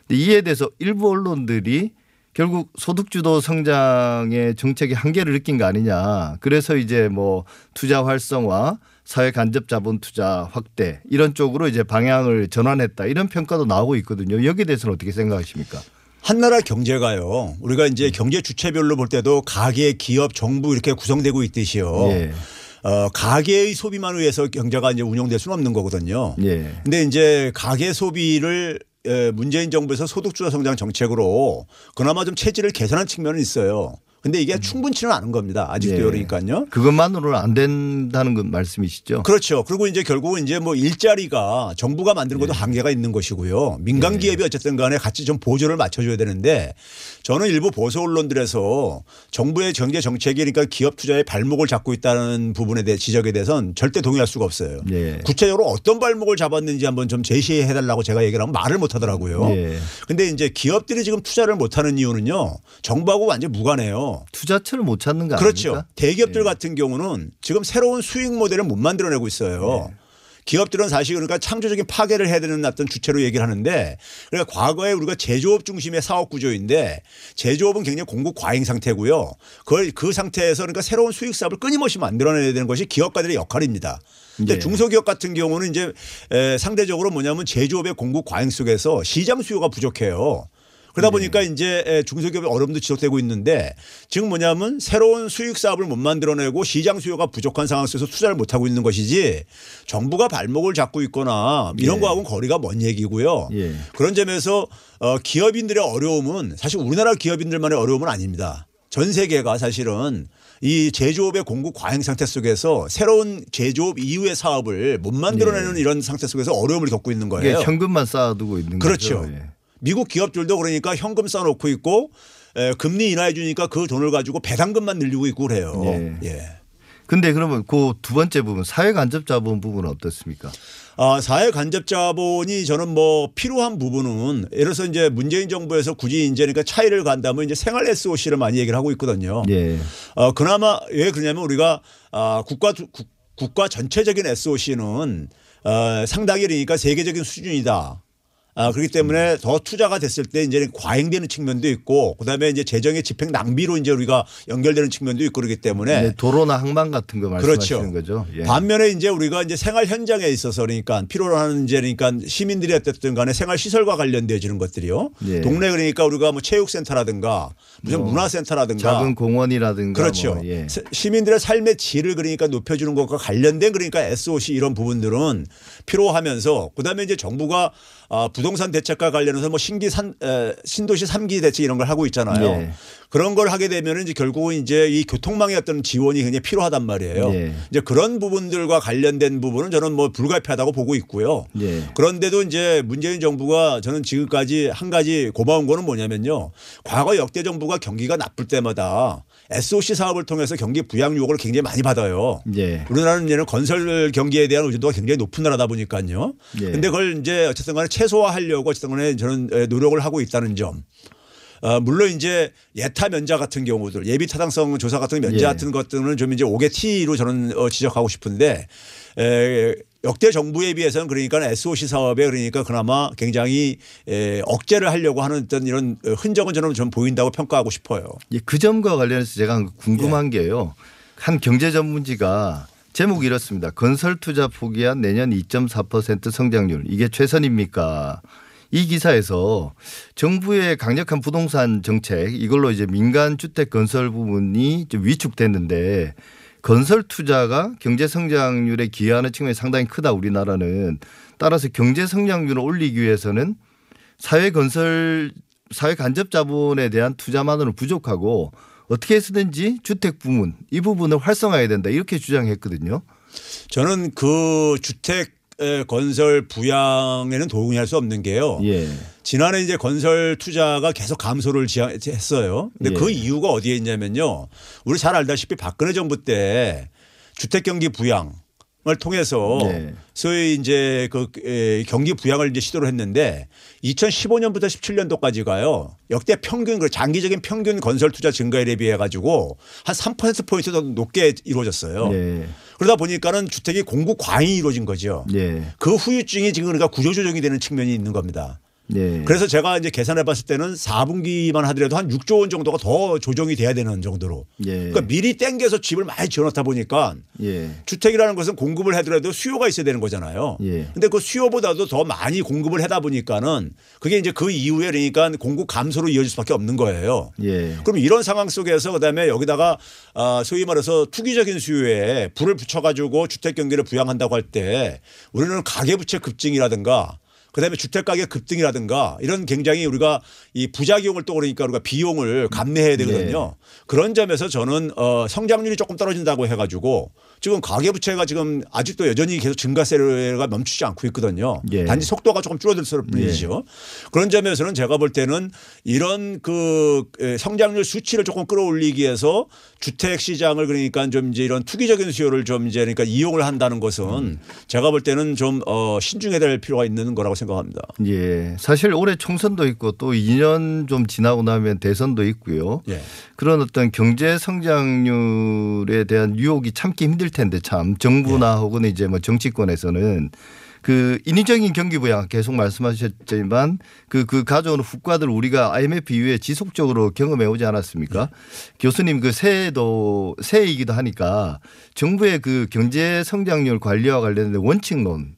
근데 이에 대해서 일부 언론들이 결국 소득 주도 성장의 정책의 한계를 느낀 거 아니냐. 그래서 이제 뭐 투자 활성화, 사회 간접 자본 투자 확대 이런 쪽으로 이제 방향을 전환했다. 이런 평가도 나오고 있거든요. 여기에 대해서는 어떻게 생각하십니까? 한나라 경제가요. 우리가 이제 경제 주체별로 볼 때도 가계, 기업, 정부 이렇게 구성되고 있듯이요. 예. 어, 가계의 소비만 의해서 경제가 이제 운영될 수는 없는 거거든요. 예. 근데 이제 가계 소비를 에, 문재인 정부에서 소득주도 성장 정책으로 그나마 좀 체질을 개선한 측면은 있어요. 근데 이게 충분치는 않은 겁니다. 아직도 예. 그러니까요. 그것만으로는 안 된다는 건 말씀이시죠? 그렇죠. 그리고 이제 결국은 이제 뭐 일자리가 정부가 만드는 것도 한계가 있는 것이고요. 민간 기업이 어쨌든 간에 같이 좀 보조를 맞춰줘야 되는데 저는 일부 보수 언론들에서 정부의 경제 정책이 그러니까 기업 투자에 발목을 잡고 있다는 부분에 대해 지적에 대해서는 절대 동의할 수가 없어요. 예. 구체적으로 어떤 발목을 잡았는지 한번 좀 제시해 달라고 제가 얘기를 하면 말을 못 하더라고요. 예. 근데 이제 기업들이 지금 투자를 못 하는 이유는요. 정부하고 완전 무관해요. 투자처를 못 찾는 거 그렇죠. 아닙니까? 대기업들 예. 같은 경우는 지금 새로운 수익 모델을 못 만들어내고 있어요. 네. 기업들은 사실 그러니까 창조적인 파괴를 해야 되는 어떤 주체로 얘기를 하는데 그러니까 과거에 우리가 제조업 중심의 사업 구조인데 제조업은 굉장히 공급 과잉 상태고요. 그걸 그 상태에서 그러니까 새로운 수익 사업을 끊임없이 만들어내야 되는 것이 기업가들의 역할입니다. 근데 네. 중소기업 같은 경우는 이제 에, 상대적으로 뭐냐면 제조업의 공급 과잉 속에서 시장 수요가 부족해요. 그러다 보니까 이제 에, 중소기업의 어려움도 지속되고 있는데 지금 뭐냐면 새로운 수익 사업을 못 만들어내고 시장 수요가 부족한 상황 속에서 투자를 못 하고 있는 것이지 정부가 발목을 잡고 있거나 이런 예. 거하고는 거리가 먼 얘기고요. 예. 그런 점에서 어, 기업인들의 어려움은 사실 우리나라 기업인들만의 어려움은 아닙니다. 전 세계가 사실은 이 제조업의 공급 과잉 상태 속에서 새로운 제조업 이후의 사업을 못 만들어내는 이런 상태 속에서 어려움을 겪고 있는 거예요. 현금만 쌓아두고 있는 그렇죠. 거죠. 예. 미국 기업들도 그러니까 현금 써놓고 있고 에, 금리 인하해 주니까 그 돈을 가지고 배당금만 늘리고 있고 그래요. 예. 예. 근데 그러면 그 두 번째 부분 사회 간접 자본 부분은 어떻습니까? 아, 사회 간접 자본이 저는 뭐 필요한 부분은 예를 들어서 이제 문재인 정부에서 굳이 이제 그러니까 차이를 간다면 이제 생활 SOC를 많이 얘기를 하고 있거든요. 예. 어, 그나마 왜 그러냐면 우리가 아, 국가 두- 국, 국가 전체적인 SOC는 어, 상당히 그러니까 세계적인 수준이다. 아, 그렇기 때문에 더 투자가 됐을 때 이제 과잉되는 측면도 있고 그다음에 이제 재정의 집행 낭비로 이제 우리가 연결되는 측면도 있고 그렇기 때문에 네, 도로나 항만 같은 거 말씀하시는 그렇죠. 거죠. 예. 반면에 이제 우리가 이제 생활 현장에 있어서 그러니까 필요로 하는 이제 그러니까 시민들이 어쨌든 간에 생활 시설과 관련되어지는 것들이요. 예. 동네 그러니까 우리가 뭐 체육센터라든가 무슨 뭐 문화센터라든가 작은 공원이라든가 그렇죠. 뭐, 예. 세- 시민들의 삶의 질을 그러니까 높여주는 것과 관련된 그러니까 SOC 이런 부분들은 필요하면서 그다음에 이제 정부가 아, 부동산 대책과 관련해서 뭐 신기 산 에, 신도시 삼기 대책 이런 걸 하고 있잖아요. 예. 그런 걸 하게 되면 이제 결국은 이제 이 교통망의 어떤 지원이 굉장히 필요하단 말이에요. 예. 이제 그런 부분들과 관련된 부분은 저는 뭐 불가피하다고 보고 있고요. 예. 그런데도 이제 문재인 정부가 저는 지금까지 한 가지 고마운 거는 뭐냐면요. 과거 역대 정부가 경기가 나쁠 때마다 SOC 사업을 통해서 경기 부양 요구를 굉장히 많이 받아요. 예. 우리나라는 이제는 건설 경기에 대한 의존도가 굉장히 높은 나라다 보니까요. 예. 근데 그걸 이제 어쨌든 간에 최소화하려고 어쨌든 간에 저는 노력을 하고 있다는 점. 어, 물론 이제 예타 면자 같은 경우들 예비 타당성 조사 같은 면자 예. 같은 것들은 좀 이제 5개 T로 저는 어, 지적하고 싶은데 에, 역대 정부에 비해서는 그러니까 SOC 사업에 그러니까 그나마 굉장히 에, 억제를 하려고 하는 어떤 이런 흔적은 저는 좀 보인다고 평가하고 싶어요. 예, 그 점과 관련해서 제가 궁금한 예. 게요. 한 경제 전문지가 제목이 이렇습니다. 건설 투자 포기한 내년 2.4% 성장률 이게 최선입니까? 이 기사에서 정부의 강력한 부동산 정책 이걸로 이제 민간 주택 건설 부분이 좀 위축됐는데 건설 투자가 경제 성장률에 기여하는 측면이 상당히 크다 우리나라는 따라서 경제 성장률을 올리기 위해서는 사회 건설 사회 간접 자본에 대한 투자만으로는 부족하고 어떻게 해서든지 주택 부문 이 부분을 활성화해야 된다 이렇게 주장했거든요. 저는 그 주택 에, 건설 부양에는 동의할 수 없는 게요. 예. 지난해 이제 건설 투자가 계속 감소를 했어요. 근데 예. 그 이유가 어디에 있냐면요. 우리 잘 알다시피 박근혜 정부 때 주택 경기 부양을 통해서 네. 소위 이제 그 에, 경기 부양을 이제 시도를 했는데 2015년부터 17년도까지가요. 역대 평균 그 장기적인 평균 건설 투자 증가율에 비해 가지고 한 3% 포인트 더 높게 이루어졌어요. 예. 그러다 보니까는 주택이 공급 과잉이 이루어진 거죠. 예. 그 후유증이 지금 그러니까 구조조정이 되는 측면이 있는 겁니다. 예. 그래서 제가 이제 계산해 봤을 때는 4분기만 하더라도 한 6조 원 정도가 더 조정이 돼야 되는 정도로. 예. 그러니까 미리 땡겨서 집을 많이 지어놓다 보니까 예. 주택이라는 것은 공급을 하더라도 수요가 있어야 되는 거잖아요. 예. 근데 그 수요보다도 더 많이 공급을 하다 보니까는 그게 이제 그 이후에 그러니까 공급 감소로 이어질 수밖에 없는 거예요. 예. 그럼 이런 상황 속에서 그다음에 여기다가 아, 소위 말해서 투기적인 수요에 불을 붙여가지고 주택 경기를 부양한다고 할 때 우리는 가계부채 급증이라든가 그다음에 주택 가격 급등이라든가 이런 굉장히 우리가 이 부작용을 또 그러니까 우리가 비용을 감내해야 되거든요. 그런 점에서 저는 어 성장률이 조금 떨어진다고 해가지고 지금 가계부채가 지금 아직도 여전히 계속 증가세가 멈추지 않고 있거든요. 예. 단지 속도가 조금 줄어들 뿐이죠. 그런 점에서는 제가 볼 때는 이런 그 에, 성장률 수치를 조금 끌어올리기 위해서 주택 시장을 그러니까 좀 이제 이런 투기적인 수요를 좀 이제 그러니까 이용을 한다는 것은 제가 볼 때는 좀 어, 신중해야 될 필요가 있는 거라고 생각합니다. 예. 사실 올해 총선도 있고 또 2년 좀 지나고 나면 대선도 있고요. 예. 그런 어떤 경제 성장률에 대한 유혹이 참기 힘들 텐데 참 정부나 예. 혹은 이제 뭐 정치권에서는 그 인위적인 경기 부양 계속 말씀하셨지만 그, 그 가져오는 후과들 우리가 IMF 이후에 지속적으로 경험해 오지 않았습니까? 교수님 그 새해도 새해이기도 하니까 정부의 그 경제 성장률 관리와 관련된 원칙론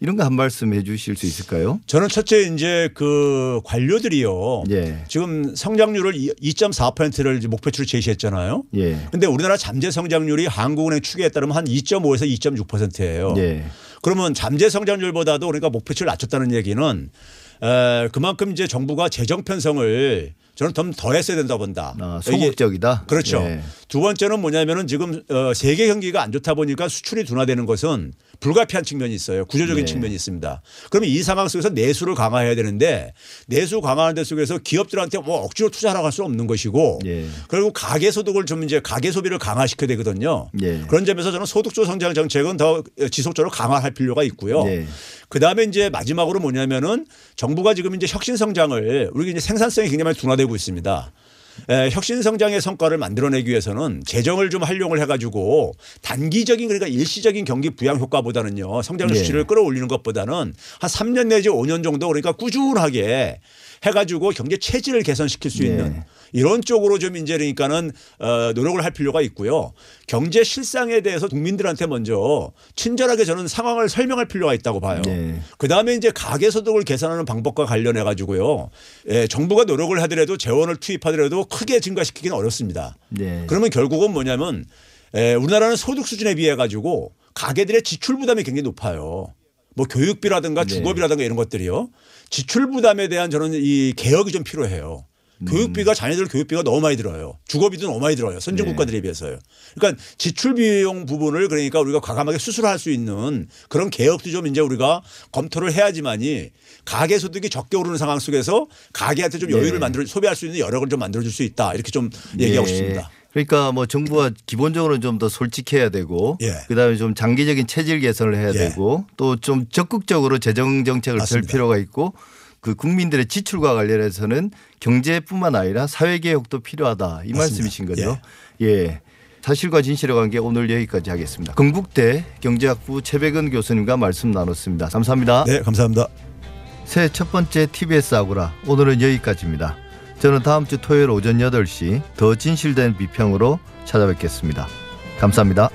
이런 거 한 말씀 해 주실 수 있을까요? 저는 첫째 이제 그 관료들이요. 예. 지금 성장률을 2.4%를 목표치로 제시했잖아요. 예. 근데 우리나라 잠재 성장률이 한국은행 추계에 따르면 한 2.5에서 2.6%예요. 예. 그러면 잠재 성장률보다도 그러니까 목표치를 낮췄다는 얘기는 에, 그만큼 이제 정부가 재정 편성을 저는 좀더 했어야 된다 본다. 아, 소극적이다. 그렇죠. 예. 두 번째는 뭐냐면은 지금 어, 세계 경기가 안 좋다 보니까 수출이 둔화되는 것은 불가피한 측면이 있어요. 구조적인 네. 측면이 있습니다. 그러면 이 상황 속에서 내수를 강화해야 되는데 내수 강화하는 데 속에서 기업들한테 뭐 억지로 투자하라고 할수 없는 것이고 예. 그리고 가계 소득을 좀 이제 가계 소비를 강화시켜야 되거든요. 예. 그런 점에서 저는 소득주 성장 정책은 더 지속적으로 강화할 필요가 있고요. 예. 그 다음에 이제 마지막으로 뭐냐면은 정부가 지금 이제 혁신 성장을 우리 이제 생산성이 굉장히 많이 둔화되고 있습니다. 에, 혁신 성장의 성과를 만들어내기 위해서는 재정을 좀 활용을 해가지고 단기적인 그러니까 일시적인 경기 부양 효과보다는요 성장률 예. 수치를 끌어올리는 것보다는 한 3년 내지 5년 정도 그러니까 꾸준하게 해가지고 경제 체질을 개선시킬 수 예. 있는 이런 쪽으로 좀 이제 그러니까는 어, 노력을 할 필요가 있고요. 경제 실상에 대해서 국민들한테 먼저 친절하게 저는 상황을 설명할 필요가 있다고 봐요. 네. 그 다음에 이제 가계 소득을 계산하는 방법과 관련해 가지고요. 예, 정부가 노력을 하더라도 재원을 투입하더라도 크게 증가시키기는 어렵습니다. 네. 그러면 결국은 뭐냐면 에, 우리나라는 소득 수준에 비해 가지고 가계들의 지출 부담이 굉장히 높아요. 뭐 교육비라든가 네. 주거비라든가 이런 것들이요. 지출 부담에 대한 저는 이 개혁이 좀 필요해요. 교육비가 자녀들 교육비가 너무 많이 들어요. 주거비도 너무 많이 들어요. 선진 네. 국가들에 비해서요. 그러니까 지출 비용 부분을 그러니까 우리가 과감하게 수술할 수 있는 그런 개혁도 좀 이제 우리가 검토를 해야지만이 가계 소득이 적게 오르는 상황 속에서 가계한테 좀 여유를 네. 만들어 소비할 수 있는 여력을 좀 만들어 줄 수 있다. 이렇게 좀 얘기하고 예. 싶습니다. 그러니까 뭐 정부가 기본적으로 좀 더 솔직해야 되고 예. 그다음에 좀 장기적인 체질 개선을 해야 예. 되고 또 좀 적극적으로 재정 정책을 펼. 필요가 있고 그 국민들의 지출과 관련해서는 경제뿐만 아니라 사회 개혁도 필요하다 이 맞습니다. 말씀이신 거죠. 예. 사실과 진실의 관계 오늘 여기까지 하겠습니다. 건국대 경제학부 최백은 교수님과 말씀 나눴습니다. 감사합니다. 네, 감사합니다. 새해 첫 번째 TBS 아고라 오늘은 여기까지입니다. 저는 다음 주 토요일 오전 8시 더 진실된 비평으로 찾아뵙겠습니다. 감사합니다.